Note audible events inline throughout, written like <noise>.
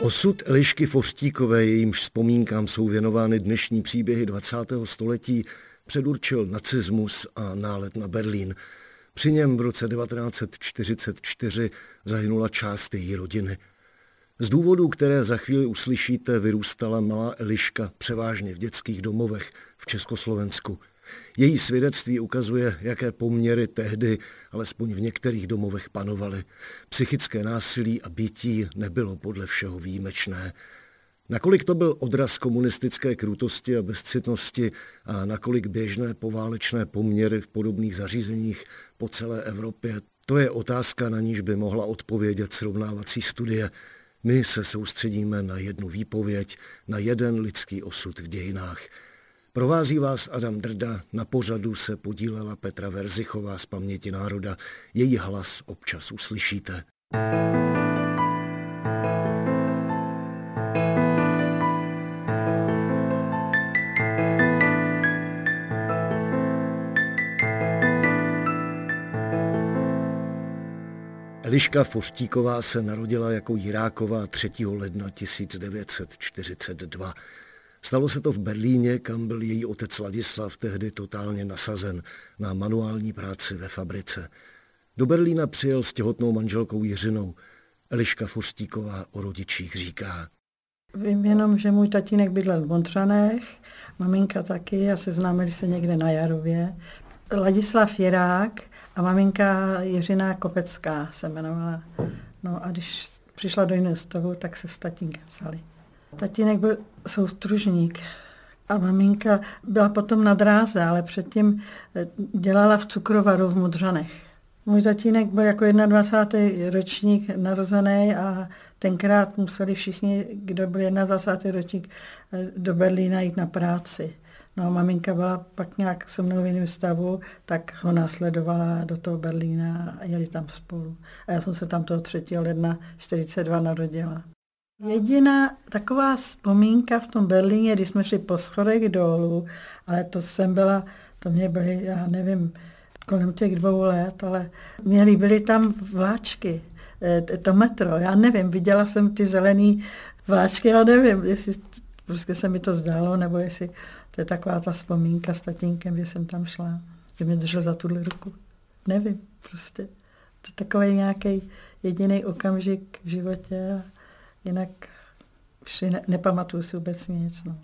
Osud Elišky Forstíkové, jejímž vzpomínkám jsou věnovány dnešní příběhy 20. století, předurčil nacismus a nálet na Berlín. Při něm v roce 1944 zahynula část její rodiny. Z důvodů, které za chvíli uslyšíte, vyrůstala malá Eliška převážně v dětských domovech v Československu – její svědectví ukazuje, jaké poměry tehdy, alespoň v některých domovech panovaly. Psychické násilí a bytí nebylo podle všeho výjimečné. Nakolik to byl odraz komunistické krutosti a bezcitnosti a nakolik běžné poválečné poměry v podobných zařízeních po celé Evropě, to je otázka, na níž by mohla odpovědět srovnávací studie. My se soustředíme na jednu výpověď, na jeden lidský osud v dějinách – Provází vás Adam Drda, na pořadu se podílela Petra Verzichová z Paměti národa. Její hlas občas uslyšíte. Eliška Foštíková se narodila jako Jiráková 3. ledna 1942. Stalo se to v Berlíně, kam byl její otec Ladislav tehdy totálně nasazen na manuální práci ve fabrice. Do Berlína přijel s těhotnou manželkou Jiřinou. Eliška Forstíková o rodičích říká. Vím jenom, že můj tatínek bydlel v Montřanech, maminka taky a seznámili se někde na Jarově. Ladislav Jirák a maminka Jiřina Kopecká se jmenovala. No a když přišla do jiného stavu, tak se s tatínkem vzali. Tatínek byl soustružník a maminka byla potom na dráze, ale předtím eh, dělala v cukrovaru v Mudřanech. Můj tatínek byl jako 21. ročník narozený a tenkrát museli všichni, kdo byl 21. ročník, eh, do Berlína jít na práci. No a maminka byla pak nějak se mnou v jiném stavu, tak ho následovala do toho Berlína a jeli tam spolu. A já jsem se tam toho 3. ledna 42 narodila. Jediná taková vzpomínka v tom Berlíně, když jsme šli po schodech dolů, ale to jsem byla, to mě byly, já nevím, kolem těch dvou let, ale měli, byly tam vláčky, eh, to metro, já nevím, viděla jsem ty zelený vláčky, já nevím, jestli prostě se mi to zdálo, nebo jestli to je taková ta vzpomínka s tatínkem, že jsem tam šla, že mě držel za tuhle ruku. Nevím, prostě. To je takový nějaký jediný okamžik v životě. A jinak si ne, nepamatuju si vůbec nic. No.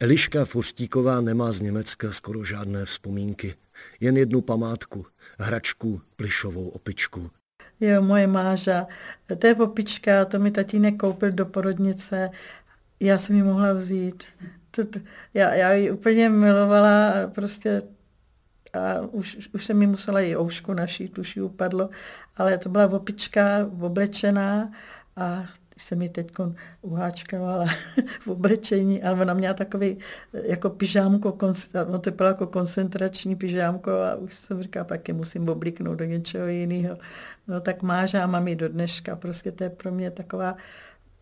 Eliška Forstíková nemá z Německa skoro žádné vzpomínky. Jen jednu památku, hračku, plišovou opičku. Jo, moje máža. To je opička, to mi tatínek koupil do porodnice. Já jsem ji mohla vzít. To, to, já, já ji úplně milovala, prostě a už, už jsem mi musela i oušku našít, už ji upadlo, ale to byla opička oblečená a se mi teď uháčkovala <laughs> v oblečení, ale ona měla takový jako pyžámko, no to bylo jako koncentrační pyžámko a už jsem říkala, pak je musím obliknout do něčeho jiného. No tak máš a mám ji do dneška, prostě to je pro mě taková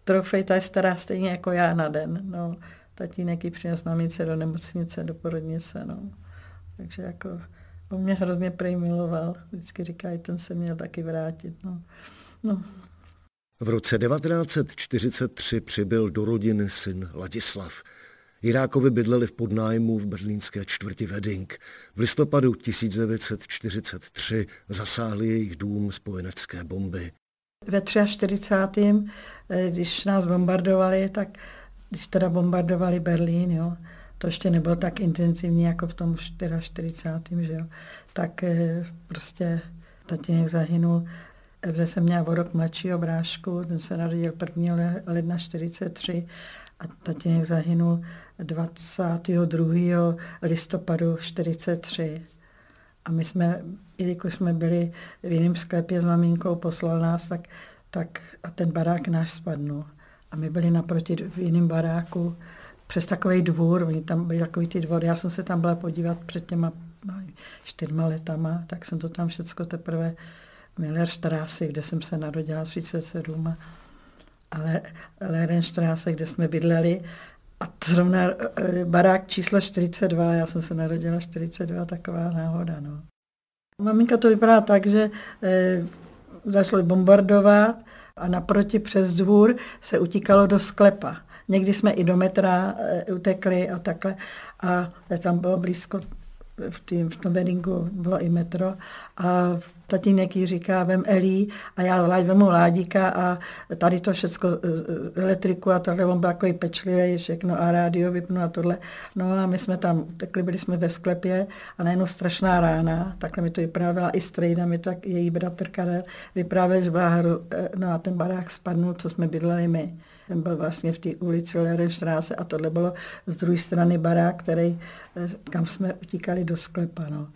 trofej, ta je stará stejně jako já na den. No, tatínek ji přines mamince do nemocnice, do porodnice, no. Takže jako on mě hrozně prej miloval. Vždycky říká, ten se měl taky vrátit. No. No, v roce 1943 přibyl do rodiny syn Ladislav. Jirákovi bydleli v podnájmu v berlínské čtvrti Wedding. V listopadu 1943 zasáhly jejich dům spojenecké bomby. Ve 43. Eh, když nás bombardovali, tak když teda bombardovali Berlín, jo, to ještě nebylo tak intenzivní jako v tom 44. Že jo, tak eh, prostě tatínek zahynul že jsem měla o rok mladšího brášku, ten se narodil 1. ledna 43 a tatínek zahynul 22. listopadu 43. A my jsme, i když jsme byli v jiném sklepě s maminkou, poslal nás, tak, tak a ten barák náš spadnul. A my byli naproti v jiném baráku přes takový dvůr, oni tam byli takový ty dvory, já jsem se tam byla podívat před těma čtyřma letama, tak jsem to tam všecko teprve Millerstraße, kde jsem se narodila 37, ale Lerenstraße, kde jsme bydleli a zrovna e, barák číslo 42, já jsem se narodila 42, taková náhoda. No. Maminka to vypadá tak, že e, zašlo bombardovat a naproti přes dvůr se utíkalo do sklepa. Někdy jsme i do metra e, utekli a takhle a tam bylo blízko v, tým, v tom weddingu bylo i metro a tatínek jí říká, vem Elí a já láď vemu Ládíka a tady to všechno, e, e, elektriku a tohle, on byl takový pečlivý, všechno a rádio vypnu a tohle. No a my jsme tam tekli, byli jsme ve sklepě a najednou strašná rána, takhle mi to vyprávěla i strejda, mi tak její bratr Karel vyprávěl, že byla hru, e, no a ten barák spadnul, co jsme bydleli my. Ten byl vlastně v té ulici Lerenštráse a tohle bylo z druhé strany barák, který, kam jsme utíkali do sklepa. No.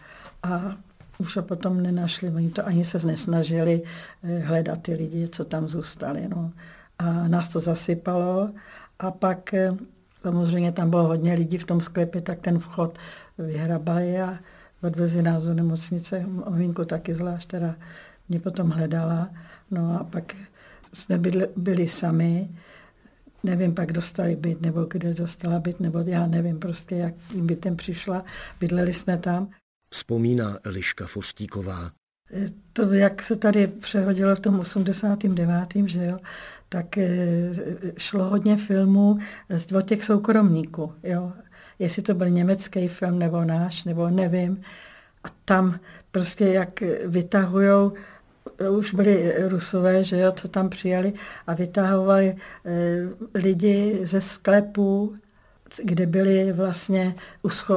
A už ho potom nenašli, oni to ani se nesnažili eh, hledat ty lidi, co tam zůstali. No. A nás to zasypalo a pak eh, samozřejmě tam bylo hodně lidí v tom sklepě, tak ten vchod vyhrabali a odvezli nás do nemocnice. Ovinku taky zvlášť teda mě potom hledala. No a pak jsme byli, byli sami. Nevím, pak dostali byt, nebo kde dostala byt, nebo já nevím prostě, jak tím bytem přišla. Bydleli jsme tam vzpomíná Eliška Forstíková. To, jak se tady přehodilo v tom 89., že jo, tak eh, šlo hodně filmů z těch soukromníků. Jo. Jestli to byl německý film nebo náš, nebo nevím. A tam prostě jak vytahujou, už byli rusové, že jo, co tam přijali a vytahovali eh, lidi ze sklepů kde byli vlastně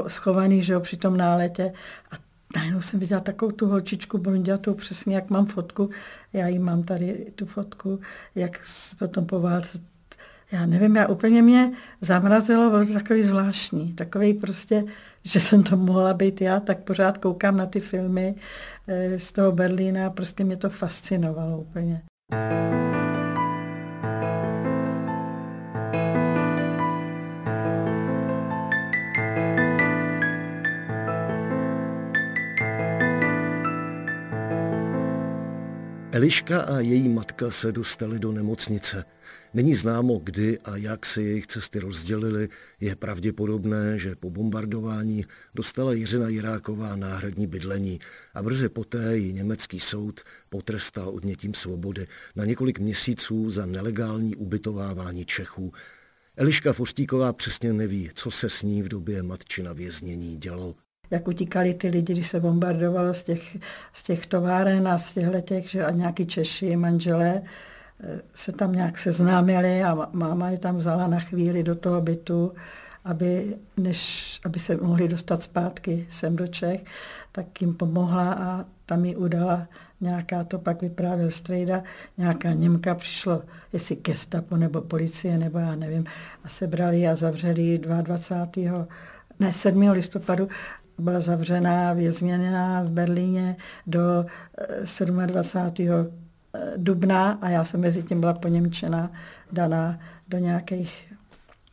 schovaný že jo, při tom náletě. A najednou jsem viděla takovou tu holčičku blondětou, přesně jak mám fotku. Já jí mám tady tu fotku, jak potom po válce já nevím, já úplně mě zamrazilo, bylo to takový zvláštní, takový prostě, <laughs> že jsem to mohla být já, tak pořád koukám na ty filmy eh, z toho Berlína a prostě mě to fascinovalo úplně. Eliška a její matka se dostali do nemocnice. Není známo, kdy a jak se jejich cesty rozdělily. Je pravděpodobné, že po bombardování dostala Jiřina Jiráková náhradní bydlení a brzy poté ji německý soud potrestal odnětím svobody na několik měsíců za nelegální ubytovávání Čechů. Eliška Forstíková přesně neví, co se s ní v době matčina věznění dělo jak utíkali ty lidi, když se bombardovalo z těch, z těch továren a z těchto těch, že a nějaký Češi, manželé, eh, se tam nějak seznámili a máma je tam vzala na chvíli do toho bytu, aby, než, aby se mohli dostat zpátky sem do Čech, tak jim pomohla a tam ji udala nějaká, to pak vyprávěl strejda, nějaká Němka přišlo, jestli gestapo nebo policie, nebo já nevím, a sebrali a zavřeli 22. ne, 7. listopadu byla zavřená, vězněná v Berlíně do 27. Eh, eh, dubna a já jsem mezi tím byla poněmčena, daná do nějakých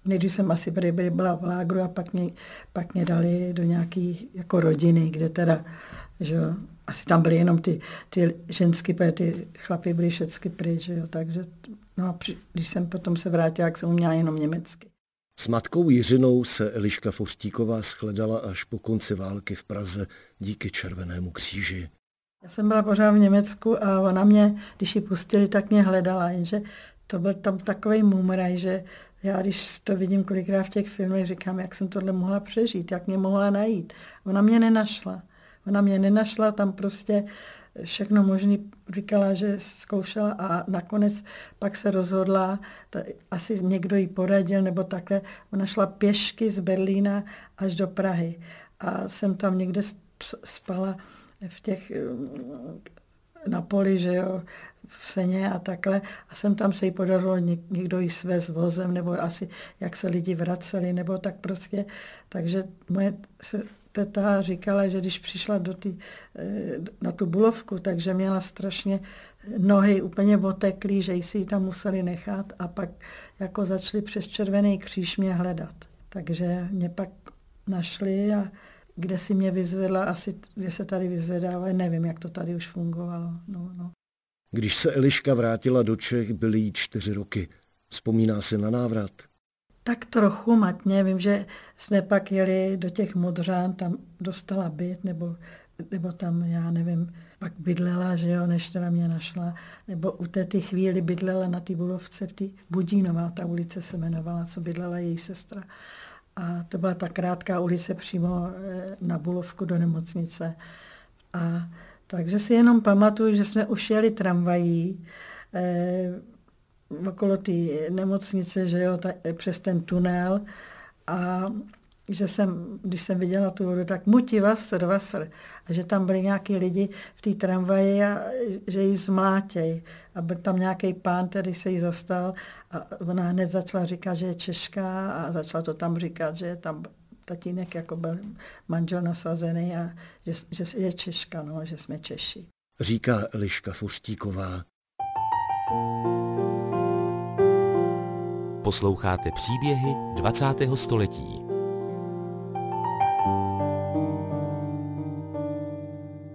Nejdřív jsem asi byli, byla v lágru a pak mě, pak mě dali do nějaký jako rodiny, kde teda, že asi tam byly jenom ty, ty ženský, ty chlapy byly všechny pryč, že jo, takže, no a při, když jsem potom se vrátila, jak jsem uměla jenom německy. S matkou Jiřinou se Eliška Forstíková shledala až po konci války v Praze díky Červenému kříži. Já jsem byla pořád v Německu a ona mě, když ji pustili, tak mě hledala, jenže to byl tam takový mumraj, že já když to vidím kolikrát v těch filmech, říkám, jak jsem tohle mohla přežít, jak mě mohla najít. Ona mě nenašla. Ona mě nenašla, tam prostě všechno možný říkala, že zkoušela a nakonec pak se rozhodla, ta, asi někdo jí poradil nebo takhle, ona šla pěšky z Berlína až do Prahy a jsem tam někde spala v těch na poli, že jo, v seně a takhle. A jsem tam se jí podařilo někdo jí své s vozem, nebo asi jak se lidi vraceli, nebo tak prostě. Takže moje se teta říkala, že když přišla do tý, eh, na tu bulovku, takže měla strašně nohy úplně oteklý, že si ji tam museli nechat a pak jako začali přes červený kříž mě hledat. Takže mě pak našli a kde si mě vyzvedla, asi kde se tady vyzvedává, nevím, jak to tady už fungovalo. No, no. Když se Eliška vrátila do Čech, byly jí čtyři roky. Vzpomíná si na návrat? Tak trochu matně. Vím, že jsme pak jeli do těch Modřán, tam dostala byt, nebo, nebo tam, já nevím, pak bydlela, že jo, než teda mě našla. Nebo u té ty chvíli bydlela na té budovce v té Budínová, ta ulice se jmenovala, co bydlela její sestra. A to byla ta krátká ulice přímo eh, na Bulovku do nemocnice. A takže si jenom pamatuju, že jsme už jeli tramvají eh, okolo té nemocnice, že jo, ta, přes ten tunel a že jsem, když jsem viděla tu vodu, tak muti vasr, vasr. A že tam byli nějaký lidi v té tramvaji a že ji zmlátěj. A byl tam nějaký pán, který se jí zastal a ona hned začala říkat, že je Češka a začala to tam říkat, že je tam tatínek jako byl manžel nasazený a že, že je Češka, no, že jsme Češi. Říká Eliška Fuštíková. Posloucháte příběhy 20. století.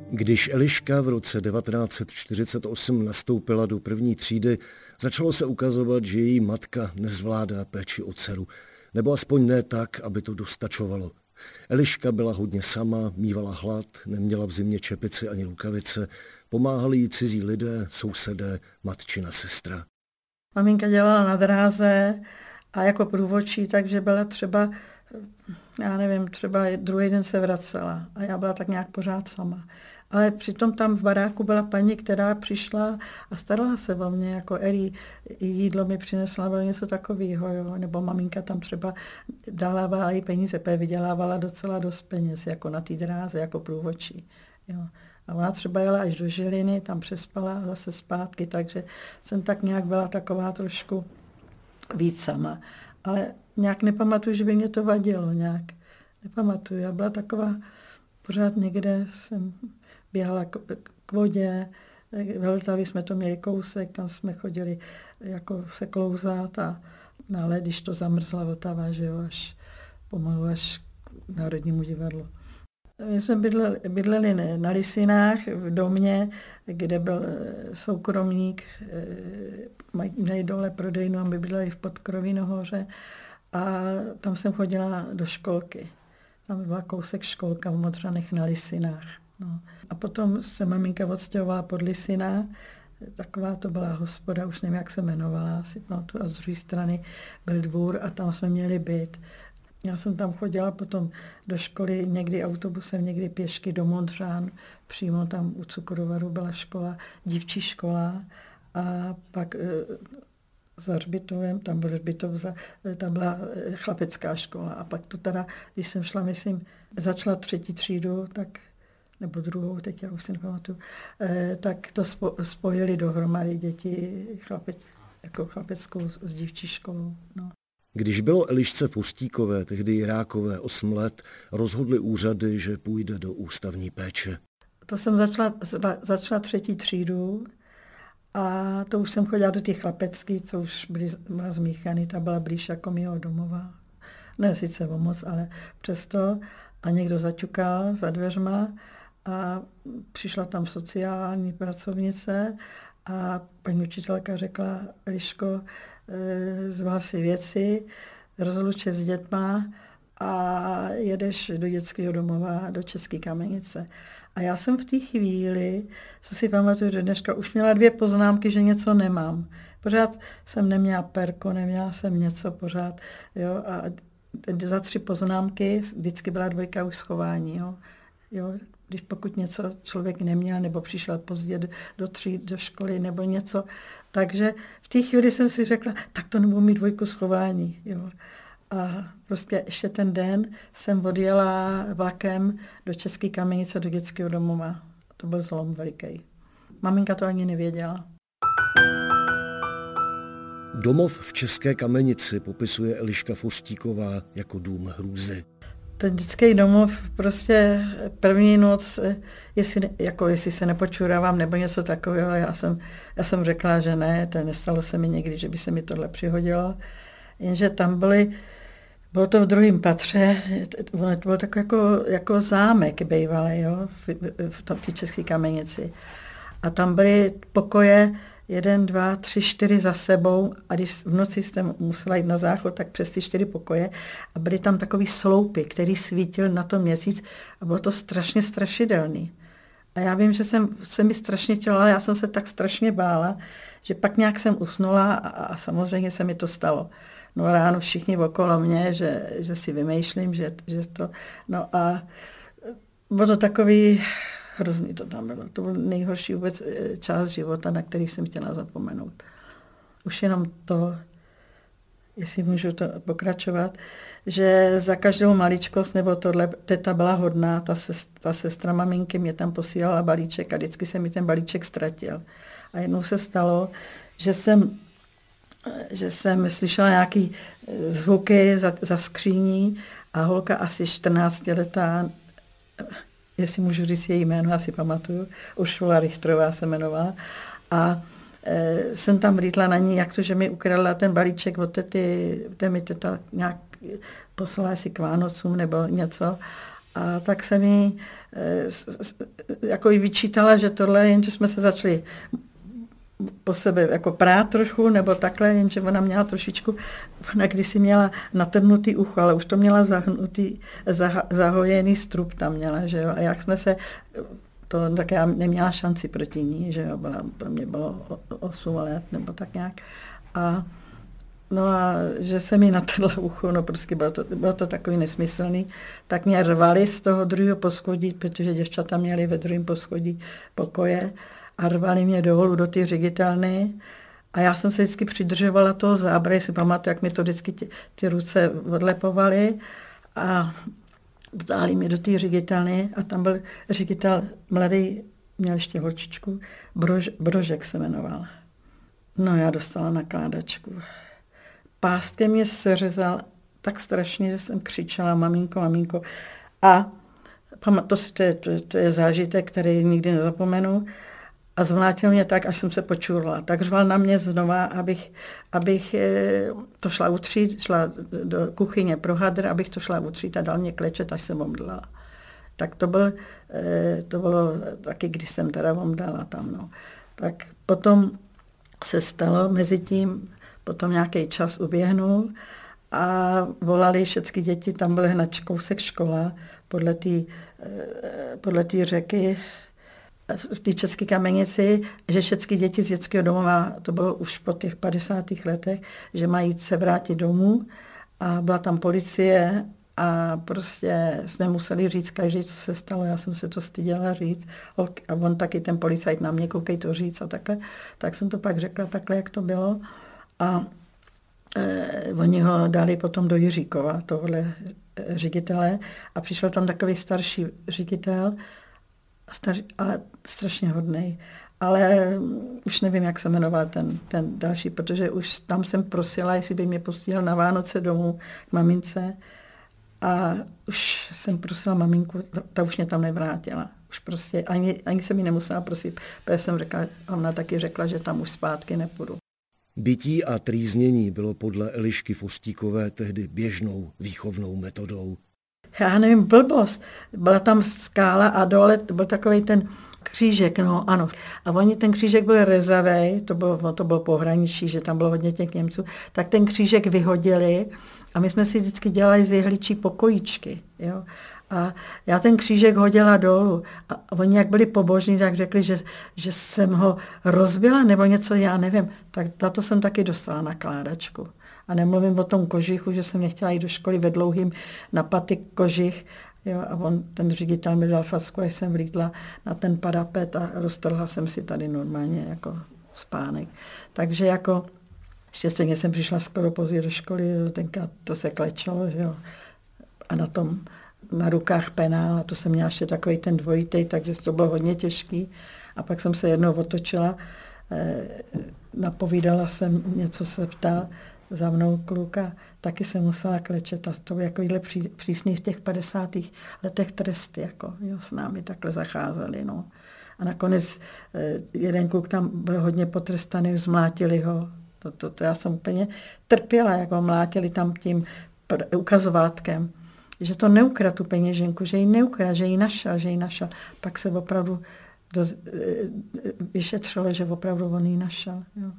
Když Eliška v roce 1948 nastoupila do první třídy, začalo se ukazovat, že její matka nezvládá péči o dceru, nebo aspoň ne tak, aby to dostačovalo. Eliška byla hodně sama, mývala hlad, neměla v zimě čepici ani rukavice, pomáhali jí cizí lidé, sousedé, matčina sestra. Maminka dělala na dráze a jako průvodčí, takže byla třeba, já nevím, třeba druhý den se vracela a já byla tak nějak pořád sama. Ale přitom tam v baráku byla paní, která přišla a starala se o mě, jako Eri, jídlo mi přinesla, bylo něco takového, jo. nebo maminka tam třeba dávala i peníze, vydělávala docela dost peněz, jako na té dráze, jako průvodčí. Jo. A ona třeba jela až do Žiliny, tam přespala a zase zpátky, takže jsem tak nějak byla taková trošku víc sama. Ale nějak nepamatuju, že by mě to vadilo nějak. Nepamatuju, já byla taková, pořád někde jsem běhala k, k vodě, ve Vltavě jsme to měli kousek, tam jsme chodili jako se klouzat a ale když to zamrzla Vltava, že jo, až pomalu až k Národnímu divadlu. My jsme bydleli, bydleli na Lisinách v domě, kde byl eh, soukromník, eh, měli dole prodejnu a my bydleli v Podkroví nahoře a tam jsem chodila do školky. Tam byla kousek školka v Modřanech na Lisinách. No. A potom se maminka odstěhovala pod Lisina, taková to byla hospoda, už nevím, jak se jmenovala, asi no, tu a z druhé strany byl dvůr a tam jsme měli byt. Já jsem tam chodila potom do školy, někdy autobusem, někdy pěšky do Modřán, přímo tam u Cukrovaru byla škola, dívčí škola a pak e, za Řbitovem, tam byl Řbitov, za, e, tam byla e, chlapecká škola a pak to teda, když jsem šla, myslím, začala třetí třídu, tak nebo druhou, teď já už si nepamatuju, tak to spojili dohromady děti chlapec, jako chlapeckou s dívčí školou. No. Když bylo Elišce Fustíkové, tehdy Jirákové, 8 let, rozhodli úřady, že půjde do ústavní péče. To jsem začala, začala třetí třídu a to už jsem chodila do těch chlapeckých, co už byly, byla ta byla blíž jako mého domova. Ne sice o moc, ale přesto. A někdo zaťukal za dveřma a přišla tam sociální pracovnice a paní učitelka řekla, Eliško, Eh, zval si věci, rozluče s dětma a jedeš do dětského domova, do České kamenice. A já jsem v té chvíli, co si pamatuju do dneška, už měla dvě poznámky, že něco nemám. Pořád jsem neměla perko, neměla jsem něco pořád. Jo, a za tři poznámky vždycky byla dvojka už schování. Jo. Jo, když pokud něco člověk neměl, nebo přišel pozdě do tří, do školy, nebo něco. Takže v té chvíli jsem si řekla, tak to nebudu mít dvojku schování. Jo. A prostě ještě ten den jsem odjela vlakem do České kamenice, do dětského domova. To byl zlom veliký. Maminka to ani nevěděla. Domov v České kamenici popisuje Eliška Fostíková jako dům hrůzy ten dětský domov prostě první noc, jestli, jako jestli se nepočurávám nebo něco takového, já jsem, já jsem řekla, že ne, to nestalo se mi někdy, že by se mi tohle přihodilo. Jenže tam byly Bylo to v druhém patře, to bylo tak jako, jako zámek bývalý, jo, v, v, v té české kamenici. A tam byly pokoje jeden, dva, tři, čtyři za sebou a když v noci jste musela jít na záchod, tak přes ty čtyři pokoje a byly tam takový sloupy, který svítil na to měsíc a bylo to strašně strašidelný. A já vím, že jsem, se mi strašně chtěla, já jsem se tak strašně bála, že pak nějak jsem usnula a, a samozřejmě se mi to stalo. No ráno všichni okolo mě, že, že si vymýšlím, že, že to, no a bylo to takový, hrozný to tam bylo. To byl nejhorší vůbec eh, část života, na který jsem chtěla zapomenout. Už jenom to, jestli můžu to pokračovat, že za každou maličkost nebo tohle, teta byla hodná, ta, sest, ta sestra maminky mě tam posílala balíček a vždycky se mi ten balíček ztratil. A jednou se stalo, že jsem, že jsem slyšela nějaký eh, zvuky za, za skříní a holka asi 14 letá, jestli můžu říct její jméno, asi pamatuju, Uršula Richtrová se jmenovala. A e, jsem tam rýtla na ní, jak to, že mi ukradla ten balíček od tety, té mi teta nějak poslala si k Vánocům nebo něco. A tak se mi e, jako i vyčítala, že tohle, jenže jsme se začali po sebe jako prát trochu, nebo takhle, jenže ona měla trošičku, ona kdysi měla natrhnutý ucho, ale už to měla zahnutý, zah, zahojený strup tam měla, že jo, a jak jsme se, to tak já neměla šanci proti ní, že jo, byla, pro mě bylo 8 let, nebo tak nějak, a No a že se mi natrhla ucho, no prostě bylo to, bylo to takový nesmyslný, tak mě rvali z toho druhého poschodí, protože děvčata měly ve druhém poschodí pokoje a rvali mě dolů do ty ředitelny. A já jsem se vždycky přidržovala toho zábry, si pamatuju, jak mi to vždycky ty, ty ruce odlepovaly a dali mě do té ředitelny a tam byl ředitel mladý, měl ještě holčičku, Brož, Brožek se jmenoval. No já dostala nakládačku. Pástke mě seřezal tak strašně, že jsem křičela maminko, maminko. A to, to, to, to je zážitek, který nikdy nezapomenu a zvlátil mě tak, až jsem se počurla. Tak řval na mě znova, abych, abych eh, to šla utřít, šla do kuchyně pro hadr, abych to šla utřít a dal mě klečet, až jsem omdlela. Tak to, byl, eh, to bylo taky, když jsem teda omdlela tam. No. Tak potom se stalo mezi tím, potom nějaký čas uběhnul a volali všechny děti, tam byly hned kousek škola, podle té eh, podle řeky, v té české kamenici, že všechny děti z dětského domova, to bylo už po těch 50. letech, že mají se vrátit domů a byla tam policie a prostě jsme museli říct každý, co se stalo. Já jsem se to styděla říct. A on taky, ten policajt na mě, koukej to říct a takhle. Tak jsem to pak řekla takhle, jak to bylo. A eh, oni ho dali potom do Jiříkova, tohle ředitele. A přišel tam takový starší ředitel, stař, ale strašně hodný. Ale už nevím, jak se jmenoval ten, ten další, protože už tam jsem prosila, jestli by mě pustil na Vánoce domů k mamince. A už jsem prosila maminku, ta už mě tam nevrátila. Už prostě ani, ani se mi nemusela prosit, protože jsem řekla, a ona taky řekla, že tam už zpátky nepůjdu. Bytí a trýznění bylo podle Elišky Fostíkové tehdy běžnou výchovnou metodou já nevím, blbost. Byla tam skála a dole byl takový ten křížek, no ano. A oni, ten křížek byl rezavý, to bylo, to bylo pohraničí, že tam bylo hodně těch Němců, tak ten křížek vyhodili a my jsme si vždycky dělali z jehličí pokojíčky. Jo. A já ten křížek hodila dolů. A oni, jak byli pobožní, tak řekli, že, že jsem ho rozbila nebo něco, já nevím. Tak za to jsem taky dostala nakládačku. A nemluvím o tom kožichu, že jsem nechtěla jít do školy ve dlouhým na paty kožich. Jo, a on, ten ředitel mi dal fasku, až jsem vlítla na ten parapet a roztrhla jsem si tady normálně jako spánek. Takže jako štěstně jsem přišla skoro pozdě do školy, tenkrát to se klečalo, že jo. A na tom, na rukách penál, a to jsem měla ještě takový ten dvojitý, takže to bylo hodně těžký. A pak jsem se jednou otočila, eh, napovídala jsem, něco se ptal, za mnou kluka, taky se musela klečet a to takovýhle pří, přísný v těch 50. letech tresty, jako, jo, s námi takhle zacházeli, no. A nakonec eh, jeden kluk tam byl hodně potrestaný, zmlátili ho. To, to, to já jsem úplně trpěla, jak ho mlátili tam tím ukazovátkem, že to neukradl tu peněženku, že ji neukradl, že ji našel, že ji našel. Pak se opravdu do, vyšetřilo, že opravdu on ji našel. Jo.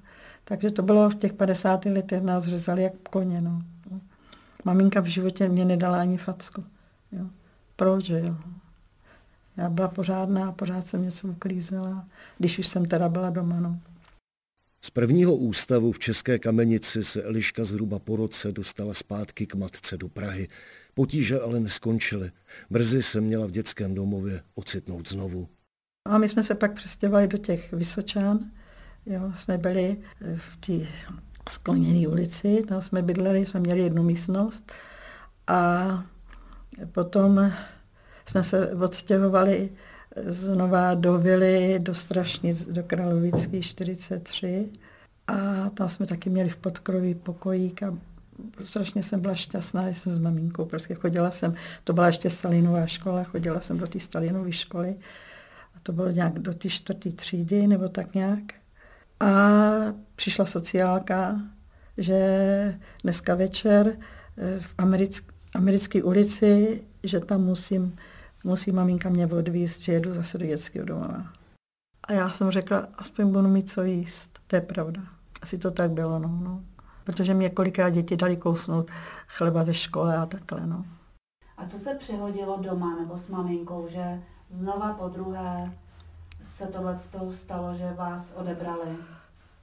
Takže to bylo v těch 50. letech, nás řezali jak koně. No. Maminka v životě mě nedala ani facku. Jo. Proč, jo? Já byla pořádná pořád jsem něco uklízela, když už jsem teda byla doma. No. Z prvního ústavu v České kamenici se Eliška zhruba po roce dostala zpátky k matce do Prahy. Potíže ale neskončily. Brzy se měla v dětském domově ocitnout znovu. A my jsme se pak přestěhovali do těch Vysočán. Jo, jsme byli v té skloněné ulici, tam jsme bydleli, jsme měli jednu místnost. A potom jsme se odstěhovali znova do vily, do Strašnic, do Kralovický 43. A tam jsme taky měli v podkroví pokojík a strašně jsem byla šťastná, že jsem s maminkou, prostě chodila jsem, to byla ještě Stalinová škola, chodila jsem do té Stalinové školy a to bylo nějak do té čtvrté třídy nebo tak nějak. A přišla sociálka, že dneska večer eh, v americk, americké ulici, že tam musím musí maminka mě odvízt, že jedu zase do dětského domova. A já jsem řekla, aspoň budu mít co jíst. To je pravda. Asi to tak bylo, no. no. Protože mě kolikrát děti dali kousnout chleba ve škole a takhle, no. A co se přihodilo doma nebo s maminkou, že znova po druhé se tohle stalo, že vás odebrali?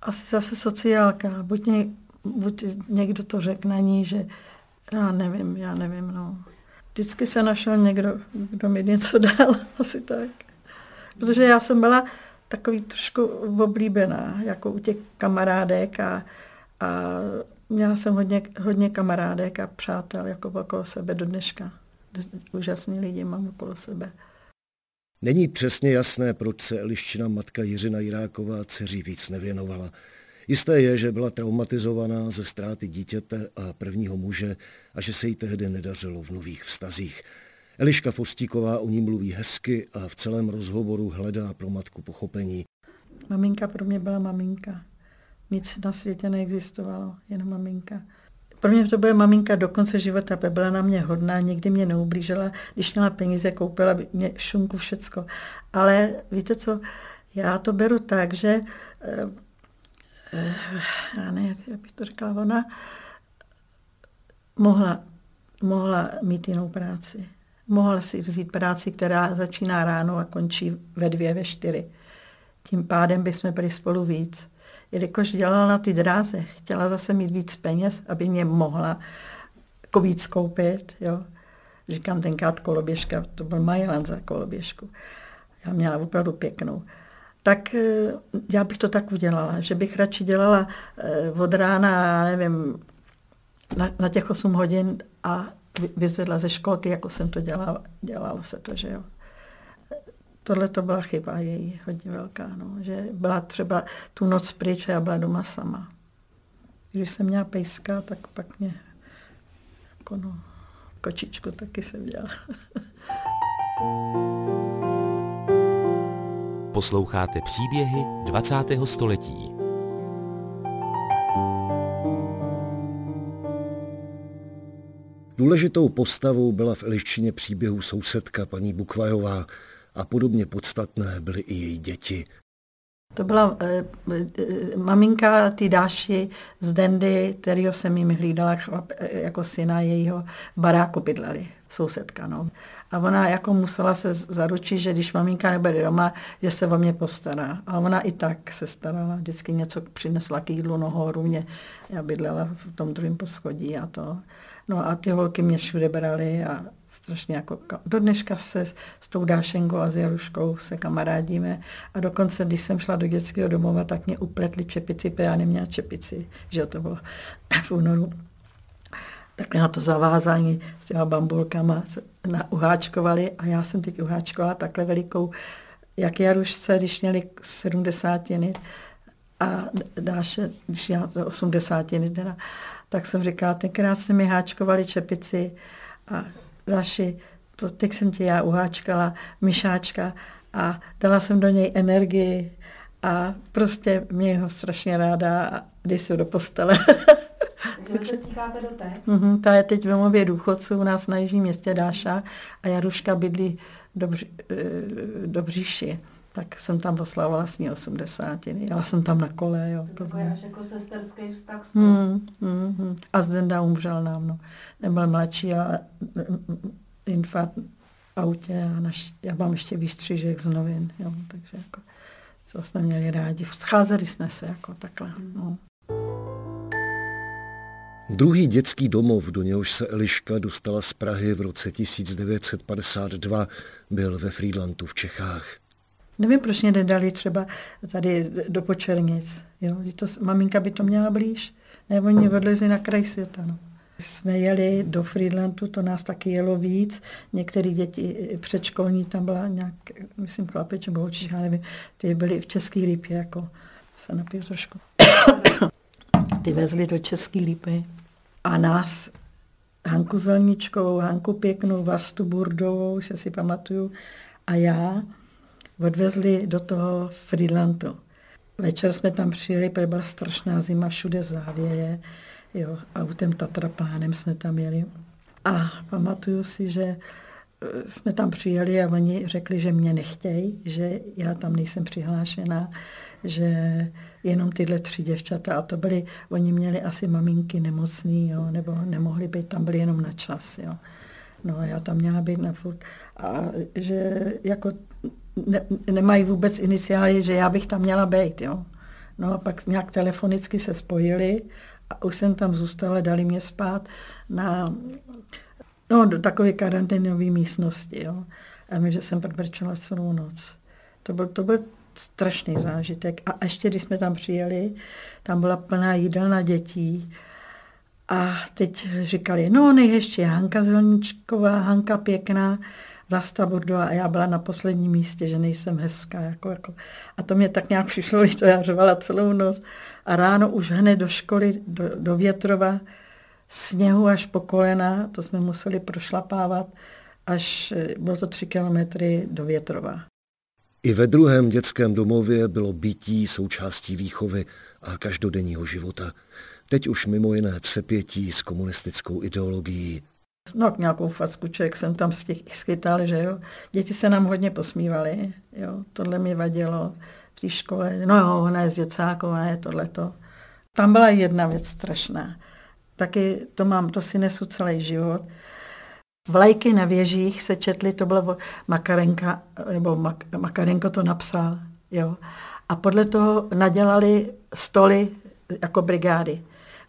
Asi zase sociálka. Buď, ně, buď někdo to řekne na ní, že já nevím, já nevím, no vždycky se našel někdo, kdo mi něco <laughs> dal, asi tak. Protože já jsem byla takový trošku oblíbená, jako u těch kamarádek a, a měla jsem hodně, hodně kamarádek a přátel jako okolo sebe do dneška. Úžasní lidi mám okolo sebe. Není přesně jasné, proč se Eliščina matka Jiřina Jiráková dceří víc nevěnovala. Jisté je, že byla traumatizovaná ze ztráty dítěte a prvního muže a že se jí tehdy nedařilo v nových vztazích. Eliška Fostíková o ní mluví hezky a v celém rozhovoru hledá pro matku pochopení. Maminka pro mě byla maminka. Nic na světě neexistovalo, jen maminka. Pro mě to byla maminka do konce života, byla na mě hodná, nikdy mě neublížila, když měla peníze, koupila mě šunku, všecko. Ale víte co, já to beru tak, že eh, Eh, já nevím, jak bych to řekla, ona mohla, mohla mít jinou práci. Mohla si vzít práci, která začíná ráno a končí ve dvě, ve čtyři. Tím pádem bychom byli spolu víc. Jelikož dělala na ty dráze, chtěla zase mít víc peněz, aby mě mohla jako víc koupit. Jo. Říkám tenkrát koloběžka, to byl Majland za koloběžku. Já měla opravdu pěknou tak eh, já bych to tak udělala, že bych radši dělala eh, od rána, nevím, na, na těch 8 hodin a vyzvedla ze školky, jako jsem to dělala, dělalo se to, že jo. Tohle to byla chyba její hodně velká, no, že byla třeba tu noc pryč a já byla doma sama. Když jsem měla pejska, tak pak mě jako no, kočičku taky jsem dělala. <laughs> Posloucháte příběhy 20. století. Důležitou postavou byla v Eliščině příběhu sousedka paní Bukvajová a podobně podstatné byly i její děti. To byla e, e, maminka ty Dáši z Dendy, kterýho jsem jim hlídala jako syna jejího baráku bydleli, sousedka. No. A ona jako musela se zaručit, že když maminka nebude doma, že se o mě postará. A ona i tak se starala. Vždycky něco přinesla k jídlu nahoru mě. Já bydlela v tom druhém poschodí a to. No a ty holky mě všude brali a strašně jako, do dneška se s tou Dášenkou a s Jaruškou se kamarádíme. A dokonce, když jsem šla do dětského domova, tak mě upletli čepici, protože já neměla čepici, že to bylo <clears throat> v únoru. Tak na to zavázání s těma bambulkama na, uháčkovali a já jsem teď uháčkovala takhle velikou, jak Jarušce, když měli sedmdesátiny a Dáše, když měla to osmdesátiny teda, tak jsem říkala, tenkrát jsme mi háčkovali čepici a Dáši, to teď jsem tě já uháčkala, myšáčka a dala jsem do něj energii a prostě mě ho strašně ráda a jdi si do postele. Se stýkáte doteď? Mhm, ta je teď v domově důchodců u nás na jižním městě Dáša a Jaruška bydlí do, Bři, eh, do Bříši. Tak jsem tam oslavovala vlastně 80. Jela jsem tam na kole. Jo, to je až jako sesterský vztah. Hmm, hmm, hmm. A Zdenda umřel nám. No. Nebyl mladší a infarkt autě a naš, já mám ještě výstřižek z novin. Jo, takže jako, co jsme měli rádi. Scházeli jsme se jako takhle. No. Druhý dětský domov, do něhož se Eliška dostala z Prahy v roce 1952, byl ve Friedlandu v Čechách. Nevím, proč mě nedali třeba tady do Počernic. Jo? To, maminka by to měla blíž. Nebo oni odlezli na kraj světa. No. Jsme jeli do Friedlandu, to nás taky jelo víc. Některé děti předškolní, tam byla nějak, myslím, chlapeč nebo holčička, nevím, ty byly v České lípě, jako se napiju trošku. <coughs> ty vezli do České lípy a nás, Hanku Zelničkovou, Hanku Pěknou, Vastu Burdovou, že si pamatuju, a já odvezli do toho Friedlandu. Večer jsme tam přijeli, protože byla strašná zima, všude závěje, jo, autem Tatrapánem jsme tam jeli. A pamatuju si, že eh, jsme tam přijeli a oni řekli, že mě nechtějí, že já tam nejsem přihlášená, že jenom tyhle tři děvčata, a to byly, oni měli asi maminky nemocný, jo, nebo nemohli být, tam byli jenom na čas, jo. No a já tam měla být na furt. A že jako ne, nemají vůbec iniciály, že já bych tam měla být, jo. No a pak nějak telefonicky se spojili a už jsem tam zůstala, dali mě spát na no, do takové karanténové místnosti, jo. A my, že jsem brčela celou noc. To byl, to byl strašný zážitek. A ještě, když jsme tam přijeli, tam byla plná jídelna dětí. A teď říkali, no nej ještě Hanka Zelničková, Hanka pěkná, Vlasta Burdová a já byla na posledním místě, že nejsem hezká. Jako, jako. A to mě tak nějak přišlo, <laughs> když to já řvala celou noc. A ráno už hned do školy, do, do Větrova, sněhu až po kolena, to jsme museli prošlapávat, až eh, bylo to tři kilometry do Větrova. I ve druhém dětském domově bylo bytí součástí výchovy a každodenního života. Teď už mimo jiné v sepětí s komunistickou ideologií. No, nějakou facku člověk jsem tam z těch schytal, že jo. Děti se nám hodně posmívali, jo. Tohle mi vadilo v té škole. No jo, ona je z děcáková, je tohleto. Tam byla jedna věc strašná. Taky to mám, to si nesu celý život. Vlajky na věžích se četly, to bylo Makarenka, nebo Mak, Makarenko to napsal, jo. A podle toho nadělali stoly jako brigády.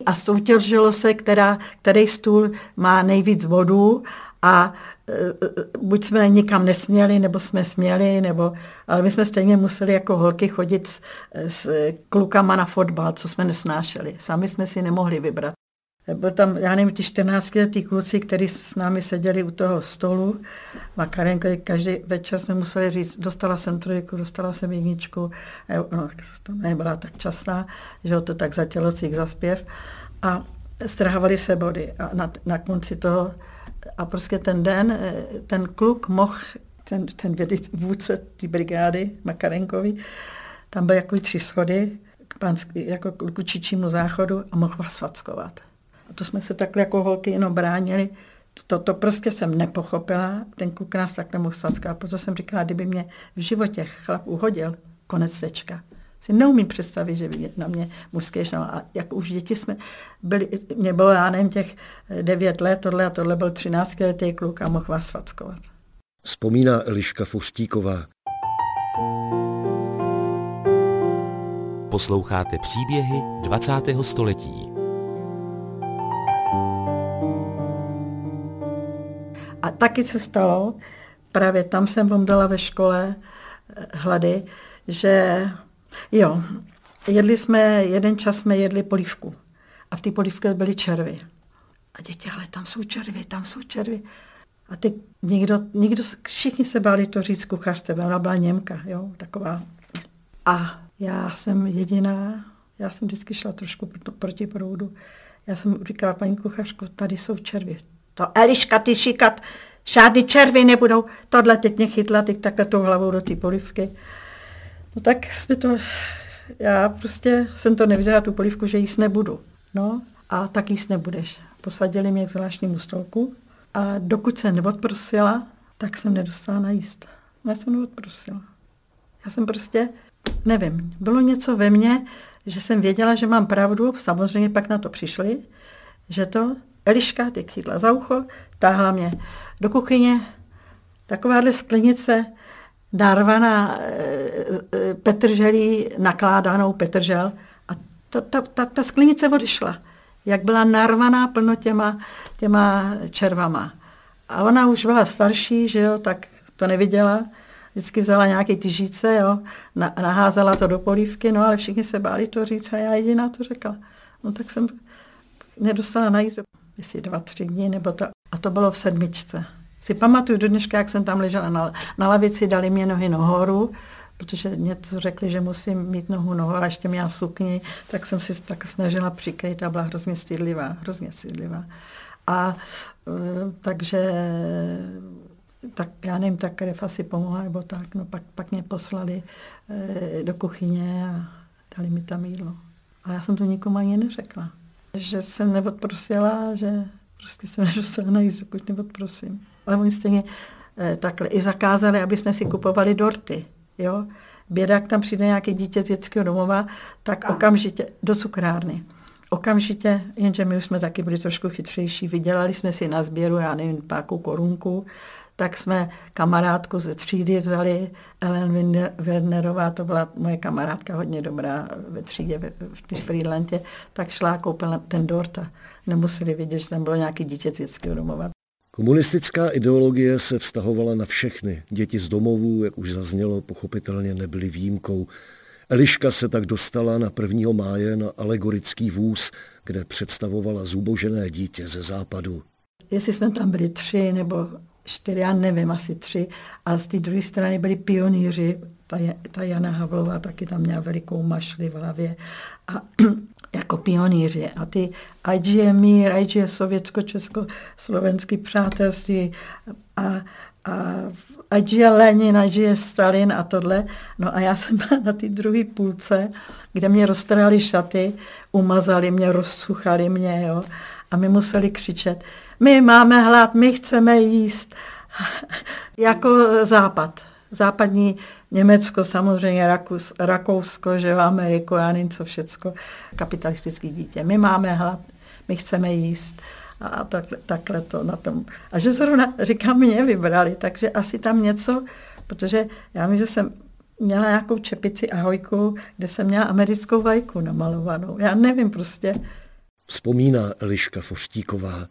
A soutěžilo se, která, který stůl má nejvíc bodů a e, e, buď jsme nikam nesměli, nebo jsme směli, nebo, ale my jsme stejně museli jako holky chodit s, s klukama na fotbal, co jsme nesnášeli. Sami jsme si nemohli vybrat. Byl tam, já nevím, ty 14 letý kluci, kteří s námi seděli u toho stolu. Makarenko, každý večer jsme museli říct, dostala jsem trojku, dostala jsem jedničku. No, to nebyla tak časná, že to tak za tělocík za zpěv. A strhávali se body. A na, na konci toho, a prostě ten den, eh, ten kluk mohl, ten, ten vůdce té brigády, Makarenkovi, tam byly jako tři schody, k pánský, jako k záchodu a mohl vás fackovat. To jsme se takhle jako holky jenom bránili. To, to prostě jsem nepochopila. Ten kluk nás tak nemohl svackat. Proto jsem říkala, kdyby mě v životě chlap uhodil, konec tečka. Si neumím představit, že by na mě mužské šlo. A jak už děti jsme byli, mě bylo, já nevím, těch devět let, tohle a tohle byl 13 letý kluk a mohl vás fackovat. Vzpomíná Eliška Fostíková. Posloucháte příběhy 20. století. A taky se stalo, právě tam jsem omdala ve škole eh, hlady, že jo, jedli jsme, jeden čas jsme jedli polívku a v té polívce byly červy. A děti, ale tam jsou červy, tam jsou červy. A teď nikdo, nikdo, všichni se báli to říct kuchařce, ona byla Němka, jo, taková. A já jsem jediná, já jsem vždycky šla trošku proti proudu. Já jsem říkala, paní kuchařku, tady jsou červy, to Eliška, ty šikat, žádný červy nebudou. Tohle teď mě chytla, teď takhle tou hlavou do té polivky. No tak jsme to, já prostě jsem to neviděla, tu polivku, že jíst nebudu. No a tak jíst nebudeš. Posadili mě k zvláštnímu stolku a dokud se neodprosila, tak jsem nedostala najíst. Já jsem neodprosila. Já jsem prostě, nevím, bylo něco ve mně, že jsem věděla, že mám pravdu, samozřejmě pak na to přišli, že to, Eliška ty chytla za ucho, táhla mě do kuchyně, takováhle sklenice, narvaná e, petrželí, nakládanou petržel a ta, ta, ta, ta sklenice odešla, jak byla narvaná plno těma, těma červama. A ona už byla starší, že jo, tak to neviděla, vždycky vzala nějaké ty žíce, jo, naházela to do polívky, no ale všichni se báli to říct a já jediná to řekla. No tak jsem nedostala na jízdu, jestli dva, tři dny, nebo to, a to bylo v sedmičce. Si pamatuju do dneška, jak jsem tam ležela na, na lavici, dali mě nohy nahoru, protože něco řekli, že musím mít nohu nahoru a ještě měla sukni, tak jsem si tak snažila přikryt a byla hrozně stydlivá, hrozně stydlivá. A e, takže tak já nevím, tak krev asi pomohla, nebo tak, no pak, pak mě poslali e, do kuchyně a dali mi tam jídlo. A já jsem to nikomu ani neřekla. Že jsem neodprosila, že prostě jsem <laughs> nedostala na jízdu, pokud neodprosím. Ale oni stejně e, takhle i zakázali, aby jsme si kupovali dorty, jo. Bědák tam přijde nějaký dítě z dětského domova, tak okamžitě do cukrárny. Okamžitě, jenže my už jsme taky byli trošku chytřejší, vydělali jsme si na sběru, já nevím, páku korunku, tak jsme kamarádku ze třídy vzali, Ellen Wernerová, to byla moje kamarádka hodně dobrá ve třídě, v té Friedlandě, tak šla a koupila ten dort a nemuseli vědět, že tam bylo nějaký dítě z dětského domova. Komunistická ideologie se vztahovala na všechny. Děti z domovů, jak už zaznělo, pochopitelně nebyly výjimkou. Eliška se tak dostala na 1. máje na alegorický vůz, kde představovala zubožené dítě ze západu. Jestli jsme tam byli tři nebo čtyři, já nevím, asi tři. A z té druhé strany byli pionýři, ta, ta Jana Havlová taky tam měla velikou mašli v hlavě. A <clears throat> jako pionýři. A ty ať je mír, ať je sovětsko-československý přátelství a, a ať je Lenin, ať je Stalin a tohle. No a já jsem byla na té druhé půlce, kde mě roztrhali šaty, umazali mě, rozsuchali mě, jo. A my museli křičet, my máme hlad, my chceme jíst. <laughs> jako západ. Západní Německo, samozřejmě Rakus, Rakousko, že v Ameriku, já nevím co všecko, kapitalistický dítě. My máme hlad, my chceme jíst. A takhle, takhle to na tom. A že zrovna, <laughs> říkám, mě vybrali, takže asi tam něco, protože já vím, že jsem měla nějakou čepici ahojku, kde jsem měla americkou vajku namalovanou. Já nevím prostě. Vzpomíná Eliška Foštíková.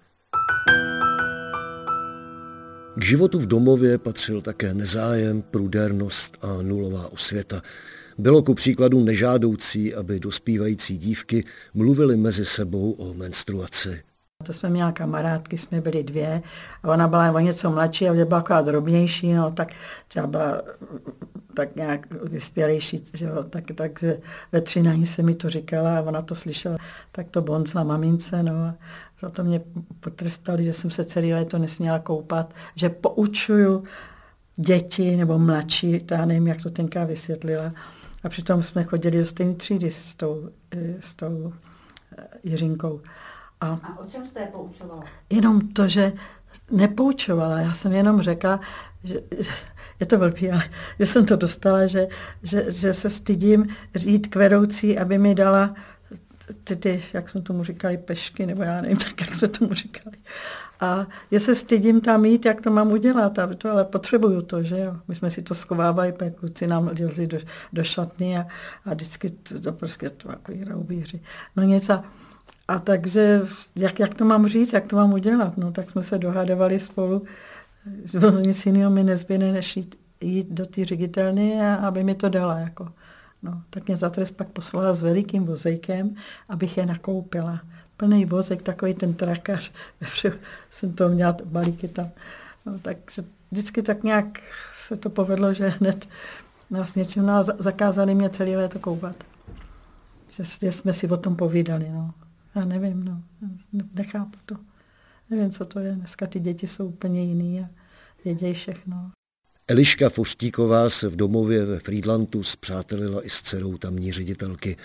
K životu v domově patřil také nezájem, průdernost a nulová osvěta. Bylo ku příkladu nežádoucí, aby dospívající dívky mluvily mezi sebou o menstruaci. To jsme měla kamarádky, jsme byli dvě a ona byla o něco mladší a byla taková drobnější, no tak třeba byla tak nějak vyspělejší, že jo, tak, takže ve třinání se mi to říkala a ona to slyšela, tak to bonzla mamince, no a za to mě potrestali, že jsem se celý léto nesměla koupat, že poučuju děti nebo mladší, to já nevím, jak to tenká vysvětlila. A přitom jsme chodili do stejné třídy s tou, eh, s tou eh, Jiřinkou. A, a o čem jste je poučovala? Jenom to, že nepoučovala. Já jsem jenom řekla, že, že je to velký, ale že jsem to dostala, že, že, že se stydím říct k vedoucí, aby mi dala ty, ty, jak jsme tomu říkali, pešky, nebo já nevím, <laughs> tak jak jsme tomu říkali. A že se stydím tam jít, jak to mám udělat, a to, ale potřebuju to, že jo. My jsme si to schovávali, pak kluci nám lezli do, do šatny a, a vždycky to, to prostě to jako roubíři. No něco, a takže, jak, jak to mám říct, jak to mám udělat, no tak jsme se dohadovali spolu, <laughs> nic jiného mi nezbyne, než jít, jít do té ředitelny a aby mi to dala, jako. No, tak mě za trest pak poslala s velikým vozejkem, abych je nakoupila. Plný vozek, takový ten trakař. <laughs> jsem to měla, balíky tam. No, takže vždycky tak nějak se to povedlo, že hned nás něčem no, zakázali mě celý léto koupat. Že jsme si o tom povídali. No. Já nevím, no. nechápu to. Nevím, co to je. Dneska ty děti jsou úplně jiný a vědějí všechno. Eliška Foštíková se v domově ve Friedlandu zpřátelila i s dcerou tamní ředitelky.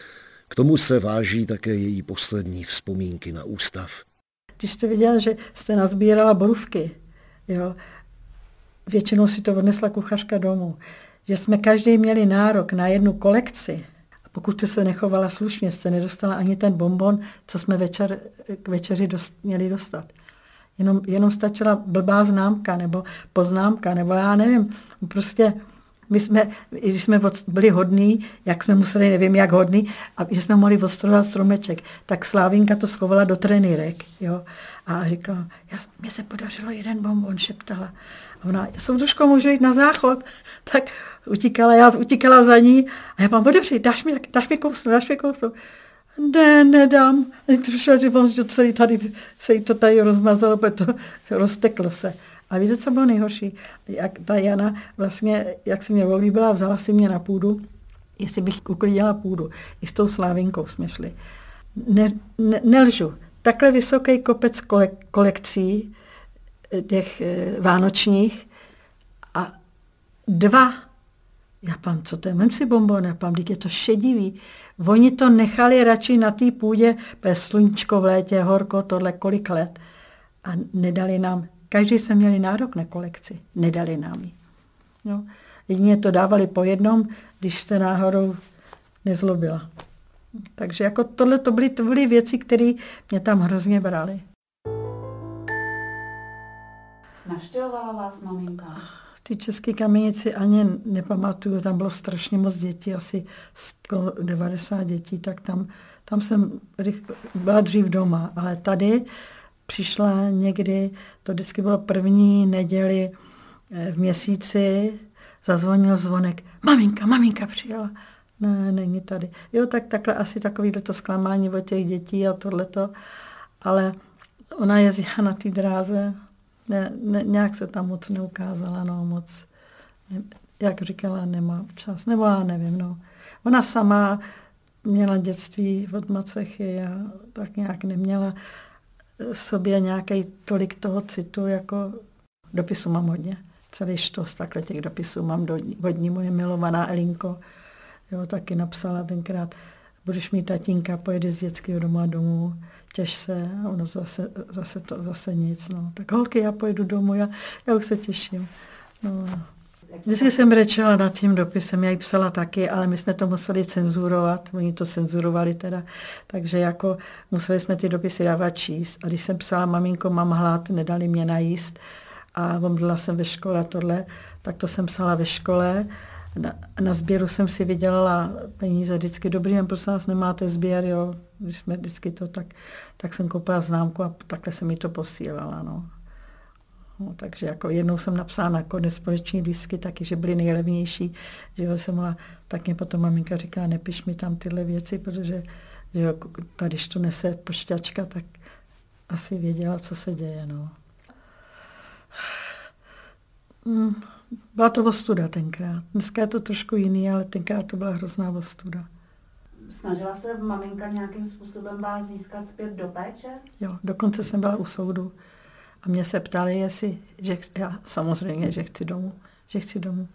K tomu se váží také její poslední vzpomínky na ústav. Když jste viděla, že jste nazbírala borůvky, jo, většinou si to odnesla kuchařka domů, že jsme každý měli nárok na jednu kolekci, pokud jste se nechovala slušně, jste nedostala ani ten bonbon, co jsme večer, k večeři dost, měli dostat. Jenom, jenom stačila blbá známka nebo poznámka, nebo já nevím, prostě my jsme, když jsme byli hodní, jak jsme museli, nevím jak hodní, a že jsme mohli odstrojovat stromeček, tak Slávinka to schovala do trenýrek. Jo? A říkala, já, mně se podařilo jeden bonbon, šeptala. A ona, trošku můžu jít na záchod. <laughs> Tak utíkala, já utíkala za ní a já mám, otevři, dáš mi, dáš mi kousnu, dáš mi kousnu. Ne, nedám. Přišel, že on že celý tady, se jí to tady rozmazalo, protože to <laughs> rozteklo se. A víte, co bylo nejhorší? Jak ta Jana vlastně, jak si mě oblíbila, vzala si mě na půdu, jestli bych uklidila půdu. I s tou slávinkou jsme šli. Ne, ne, nelžu. Takhle vysoký kopec kolek, kolekcí eh, těch e, vánočních a dva já pám, co to je? Vem si bonbon, já pám, je to šedivý. Oni to nechali radši na té půdě, bez sluníčko v létě, horko, tohle kolik let. A nedali nám Každý jsme měli nárok na kolekci, nedali nám ji. No. Jedině to dávali po jednom, když jste náhodou nezlobila. Takže jako tohle to byly, to byly věci, které mě tam hrozně brali. Navštěvovala vás maminka? Ty české kamenici ani nepamatuju, tam bylo strašně moc dětí, asi 90 dětí, tak tam, tam jsem byla dřív doma, ale tady přišla někdy, to vždycky bylo první neděli eh, v měsíci, zazvonil zvonek, maminka, maminka přijela. Ne, není tady. Jo, tak takhle asi takovýhle to zklamání od těch dětí a tohleto, ale ona jezdila na té dráze, ne, ne, nějak se tam moc neukázala, no moc, ne, jak říkala, nemá čas, nebo já nevím, no. Ona sama měla dětství od macechy a tak nějak neměla v sobě nějaký tolik toho citu, jako dopisu mám hodně. Celý štos takhle těch dopisů mám do, hodní moje milovaná Elinko. Jo, taky napsala tenkrát, budeš mít tatínka, pojedeš z dětského domu a domů, těš se, ono zase, zase, to, zase nic. No. Tak holky, já pojedu domů, já, já už se těším. No. Vždycky jsem brečela nad tím dopisem, já ji psala taky, ale my jsme to museli cenzurovat, oni to cenzurovali teda, takže jako museli jsme ty dopisy dávat číst. A když jsem psala, maminko, mám hlad, nedali mě najíst a omdlela jsem ve škole tohle, tak to jsem psala ve škole. Na, na sběru jsem si vydělala peníze vždycky. Dobrý den, prosím vás, nemáte sběr, jo? Když jsme vždycky to tak, tak jsem koupila známku a takhle se mi to posílala, no. No, takže jako jednou jsem napsala na korespondenční disky taky, že byly nejlevnější, že jsem mohla, tak mě potom maminka říká, nepiš mi tam tyhle věci, protože že jo, tady, když to nese pošťačka, tak asi věděla, co se děje. No. Hmm, byla to ostuda tenkrát. Dneska je to trošku jiný, ale tenkrát to byla hrozná ostuda. Snažila se maminka nějakým způsobem vás získat zpět do péče? Jo, dokonce jsem byla u soudu. A mě se ptali, jestli, že já samozřejmě, že chci domů, že chci domů.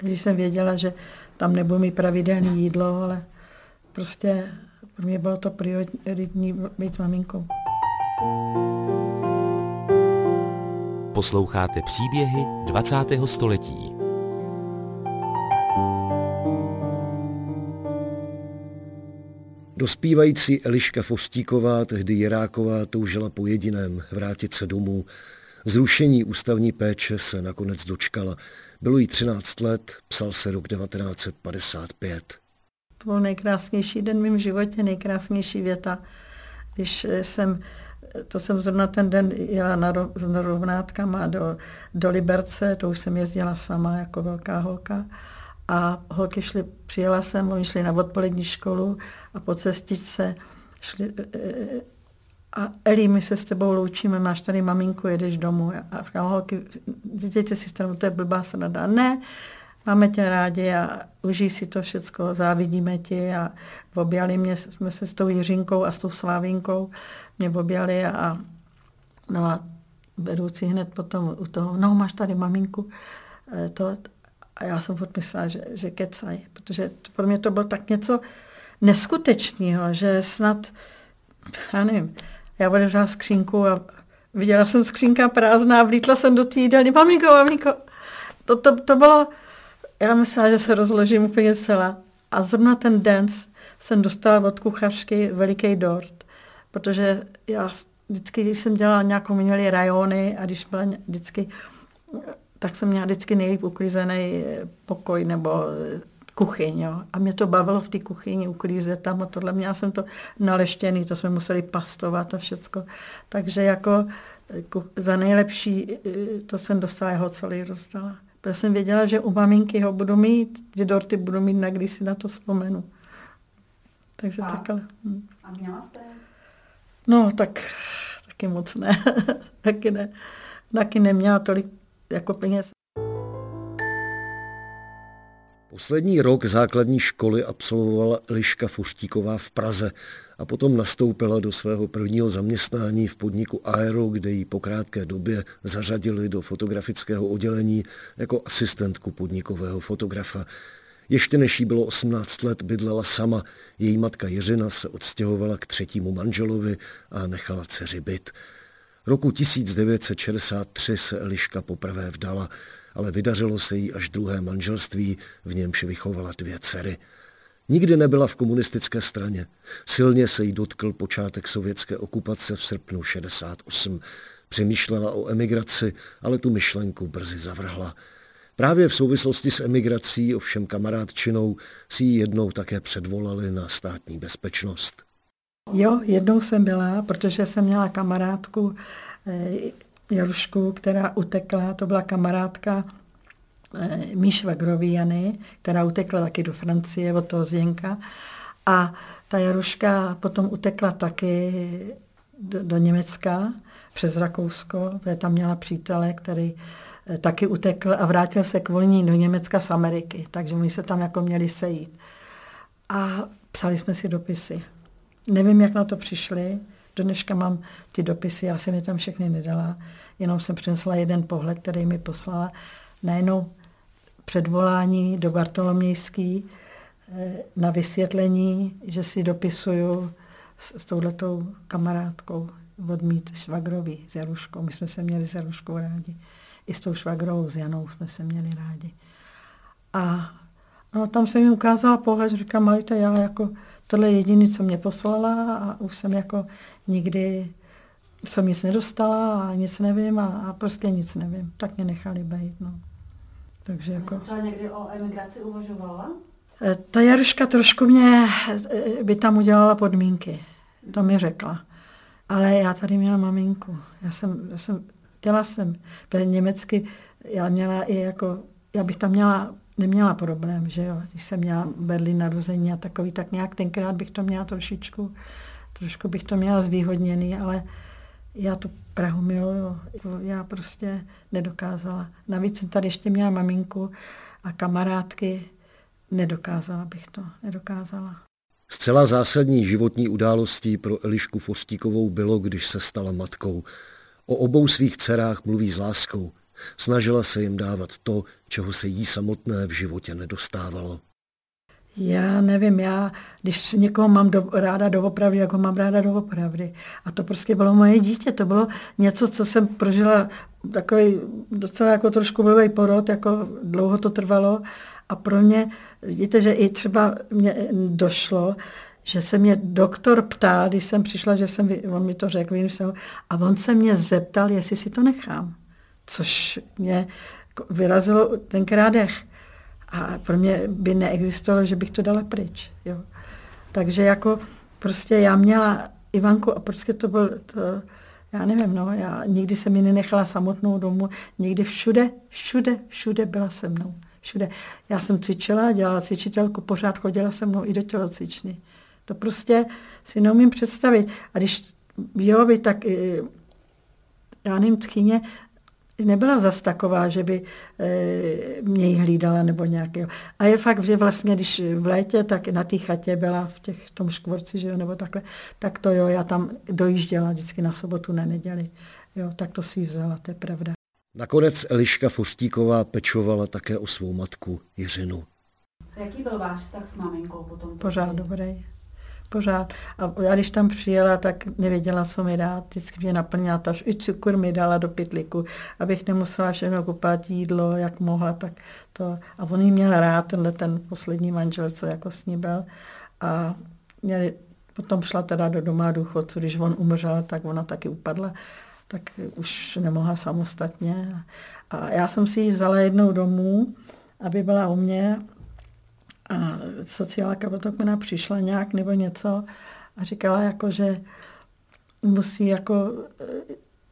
Když jsem věděla, že tam nebudu mít pravidelné jídlo, ale prostě pro mě bylo to prioritní být s maminkou. Posloucháte příběhy 20. století. Dospívající Eliška Fostíková, tehdy Jeráková, toužila po jediném vrátit se domů. Zrušení ústavní péče se nakonec dočkala. Bylo jí 13 let, psal se rok 1955. To byl nejkrásnější den v mém životě, nejkrásnější věta. Když jsem, to jsem zrovna ten den jela na, na rovnátkama do, do Liberce, to už jsem jezdila sama jako velká holka a holky šly, přijela jsem, oni šli na odpolední školu a po cestičce šli, e, e, a Eli, my se s tebou loučíme, máš tady maminku, jedeš domů. A říkám, holky, dějte si stranu, to je blbá sranda. Ne, máme tě rádi a užij si to všecko, závidíme ti a objali mě, jsme se s tou Jiřinkou a s tou Slávinkou mě objali a no a vedoucí hned potom u toho, no máš tady maminku, e, to, a já jsem furt myslela, že, že kecaj, protože pro mě to bylo tak něco, neskutečného, že snad, já nevím, já otevřela skřínku a viděla jsem skřínka prázdná, vlítla jsem do té jídelny, maminko, maminko. To, to, to bylo, já myslela, že se rozložím úplně celá. A zrovna ten den jsem dostala od kuchařky veliký dort, protože já vždycky, když jsem dělala nějakou, měli rajony a když byla vždycky, tak jsem měla vždycky nejlíp uklízený pokoj nebo kuchyň. Jo. A mě to bavilo v té kuchyni uklízet tam a tohle. Měla jsem to naleštěný, to jsme museli pastovat a všecko. Takže jako za nejlepší, to jsem dostala, jeho celý rozdala. Protože jsem věděla, že u maminky ho budu mít, že dorty budu mít, na když si na to vzpomenu. Takže a, takhle. Hm. A měla jste? No, tak taky moc ne. <laughs> taky ne. Taky neměla tolik jako peněz. Poslední rok základní školy absolvovala Liška Fuštíková v Praze a potom nastoupila do svého prvního zaměstnání v podniku Aero, kde ji po krátké době zařadili do fotografického oddělení jako asistentku podnikového fotografa. Ještě než jí bylo 18 let, bydlela sama. Její matka Jiřina se odstěhovala k třetímu manželovi a nechala dceři byt. Roku 1963 se Eliška poprvé vdala, ale vydařilo se jí až druhé manželství, v němž vychovala dvě dcery. Nikdy nebyla v komunistické straně. Silně se jí dotkl počátek sovětské okupace v srpnu 68. Přemýšlela o emigraci, ale tu myšlenku brzy zavrhla. Právě v souvislosti s emigrací, ovšem kamarádčinou, si ji jednou také předvolali na státní bezpečnost. Jo, jednou jsem byla, protože jsem měla kamarádku eh, Jarušku, která utekla, to byla kamarádka eh, Míš Vagrový Jany, která utekla taky do Francie od toho Zjenka. A ta Jaruška potom utekla taky do, do Německa přes Rakousko, protože tam měla přítele, který eh, taky utekl a vrátil se k volní do Německa z Ameriky, takže my se tam jako měli sejít. A psali jsme si dopisy. Nevím, jak na to přišli. Do dneška mám ty dopisy, já jsem je tam všechny nedala, jenom jsem přinesla jeden pohled, který mi poslala. Najednou předvolání do Bartolomějský eh, na vysvětlení, že si dopisuju s, s touhletou kamarádkou od mít švagrový s Jaruškou. My jsme se měli s Jaruškou rádi. I s tou švagrovou s Janou jsme se měli rádi. A no, tam se mi ukázala pohled, říkám, Marita, já jako tohle je jediné, co mě poslala a už jsem jako nikdy jsem nic nedostala a nic nevím a, a prostě nic nevím. Tak mě nechali být, no. Takže jako... třeba někdy o emigraci uvažovala? E, ta Jaruška trošku mě e, by tam udělala podmínky. To mi řekla. Ale já tady měla maminku. Já jsem, já jsem chtěla jsem, protože německy já měla i jako, já bych tam měla neměla problém, že jo. Když jsem měla Berlín narození a takový, tak nějak tenkrát bych to měla trošičku, trošku bych to měla zvýhodněný, ale já tu Prahu miluju. Já prostě nedokázala. Navíc jsem tady ještě měla maminku a kamarádky. Nedokázala bych to, nedokázala. Zcela zásadní životní událostí pro Elišku Forstíkovou bylo, když se stala matkou. O obou svých dcerách mluví s láskou. Snažila se jim dávat to, čeho se jí samotné v životě nedostávalo. Já nevím, já, když někoho mám do, ráda doopravdy, jako mám ráda doopravdy. A to prostě bylo moje dítě, to bylo něco, co jsem prožila takový docela jako trošku blbý porod, jako dlouho to trvalo. A pro mě, vidíte, že i třeba mě došlo, že se mě doktor ptal, když jsem přišla, že jsem, on mi to řekl, a on se mě zeptal, jestli si to nechám což mě vyrazilo tenkrát dech. A pro mě by neexistovalo, že bych to dala pryč. Jo. Takže jako prostě já měla Ivanku a prostě to bylo, to, já nevím, no, já nikdy jsem ji nenechala samotnou domů, nikdy všude, všude, všude byla se mnou. Všude. Já jsem cvičila, dělala cvičitelku, pořád chodila se mnou i do tělocvičny. To prostě si neumím představit. A když jo, by tak já nevím, tchyně nebyla zas taková, že by e, mě jí hlídala nebo nějakého. A je fakt, že vlastně, když v létě, tak na té chatě byla v těch, tom škvorci, že jo, nebo takhle, tak to jo, já tam dojížděla vždycky na sobotu, na neděli. Jo, tak to si vzala, to je pravda. Nakonec Eliška Foštíková pečovala také o svou matku Jiřinu. Jaký byl váš vztah s maminkou potom? Pořád dobrý. Pořád. A já když tam přijela, tak nevěděla, co mi dát. Vždycky mě naplnila to, i cukr mi dala do pytliku, abych nemusela všechno kupovat jídlo, jak mohla, tak to. A on jí měl rád, tenhle ten poslední manžel, co jako s ní byl. A měli, potom šla teda do doma důchodců, když on umřel, tak ona taky upadla tak už nemohla samostatně. A já jsem si ji vzala jednou domů, aby byla u mě a sociálka potom ona přišla nějak nebo něco a říkala jako, že musí jako,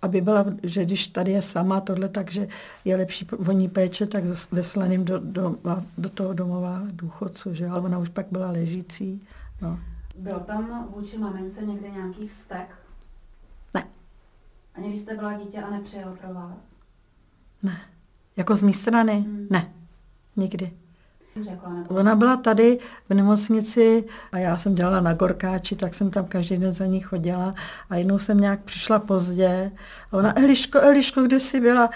aby byla, že když tady je sama tohle, takže je lepší voní péče, tak veslaným do, do, do toho domova důchodců, že? Ale ona už pak byla ležící. No. Byl tam vůči mamince někde nějaký vztek? Ne. Ani když jste byla dítě a nepřijel pro vás? Ne. Jako z mé strany? Hmm. Ne. Nikdy. Ona byla tady v nemocnici a já jsem dělala na Gorkáči, tak jsem tam každý den za ní chodila a jednou jsem nějak přišla pozdě a ona, Eliško, Eliško, kde jsi byla?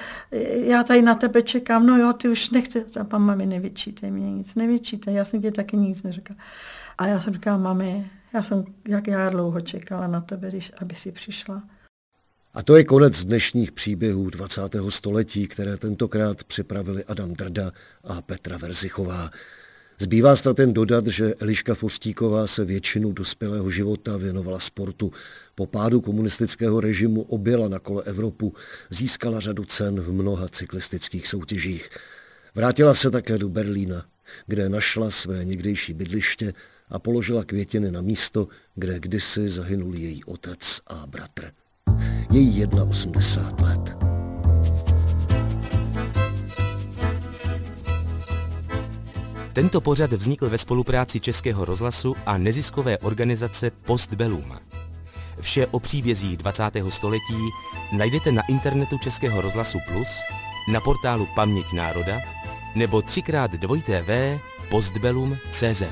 Já tady na tebe čekám, no jo, ty už nechci. A pan mami, nevyčítej mě nic, nevyčítej, já jsem ti taky nic neřekla. A já jsem říkala, mami, já jsem, jak já dlouho čekala na tebe, když, aby si přišla. A to je konec dnešních příběhů 20. století, které tentokrát připravili Adam Drda a Petra Verzichová. Zbývá snad ten dodat, že Eliška Forstíková se většinu dospělého života věnovala sportu. Po pádu komunistického režimu objela na kole Evropu, získala řadu cen v mnoha cyklistických soutěžích. Vrátila se také do Berlína, kde našla své někdejší bydliště a položila květiny na místo, kde kdysi zahynul její otec a bratr. Je jí 81 let. Tento pořad vznikl ve spolupráci Českého rozhlasu a neziskové organizace Postbellum. Vše o příbězích 20. století najdete na internetu Českého rozhlasu Plus, na portálu Paměť národa nebo 3x2 postbellum.cz.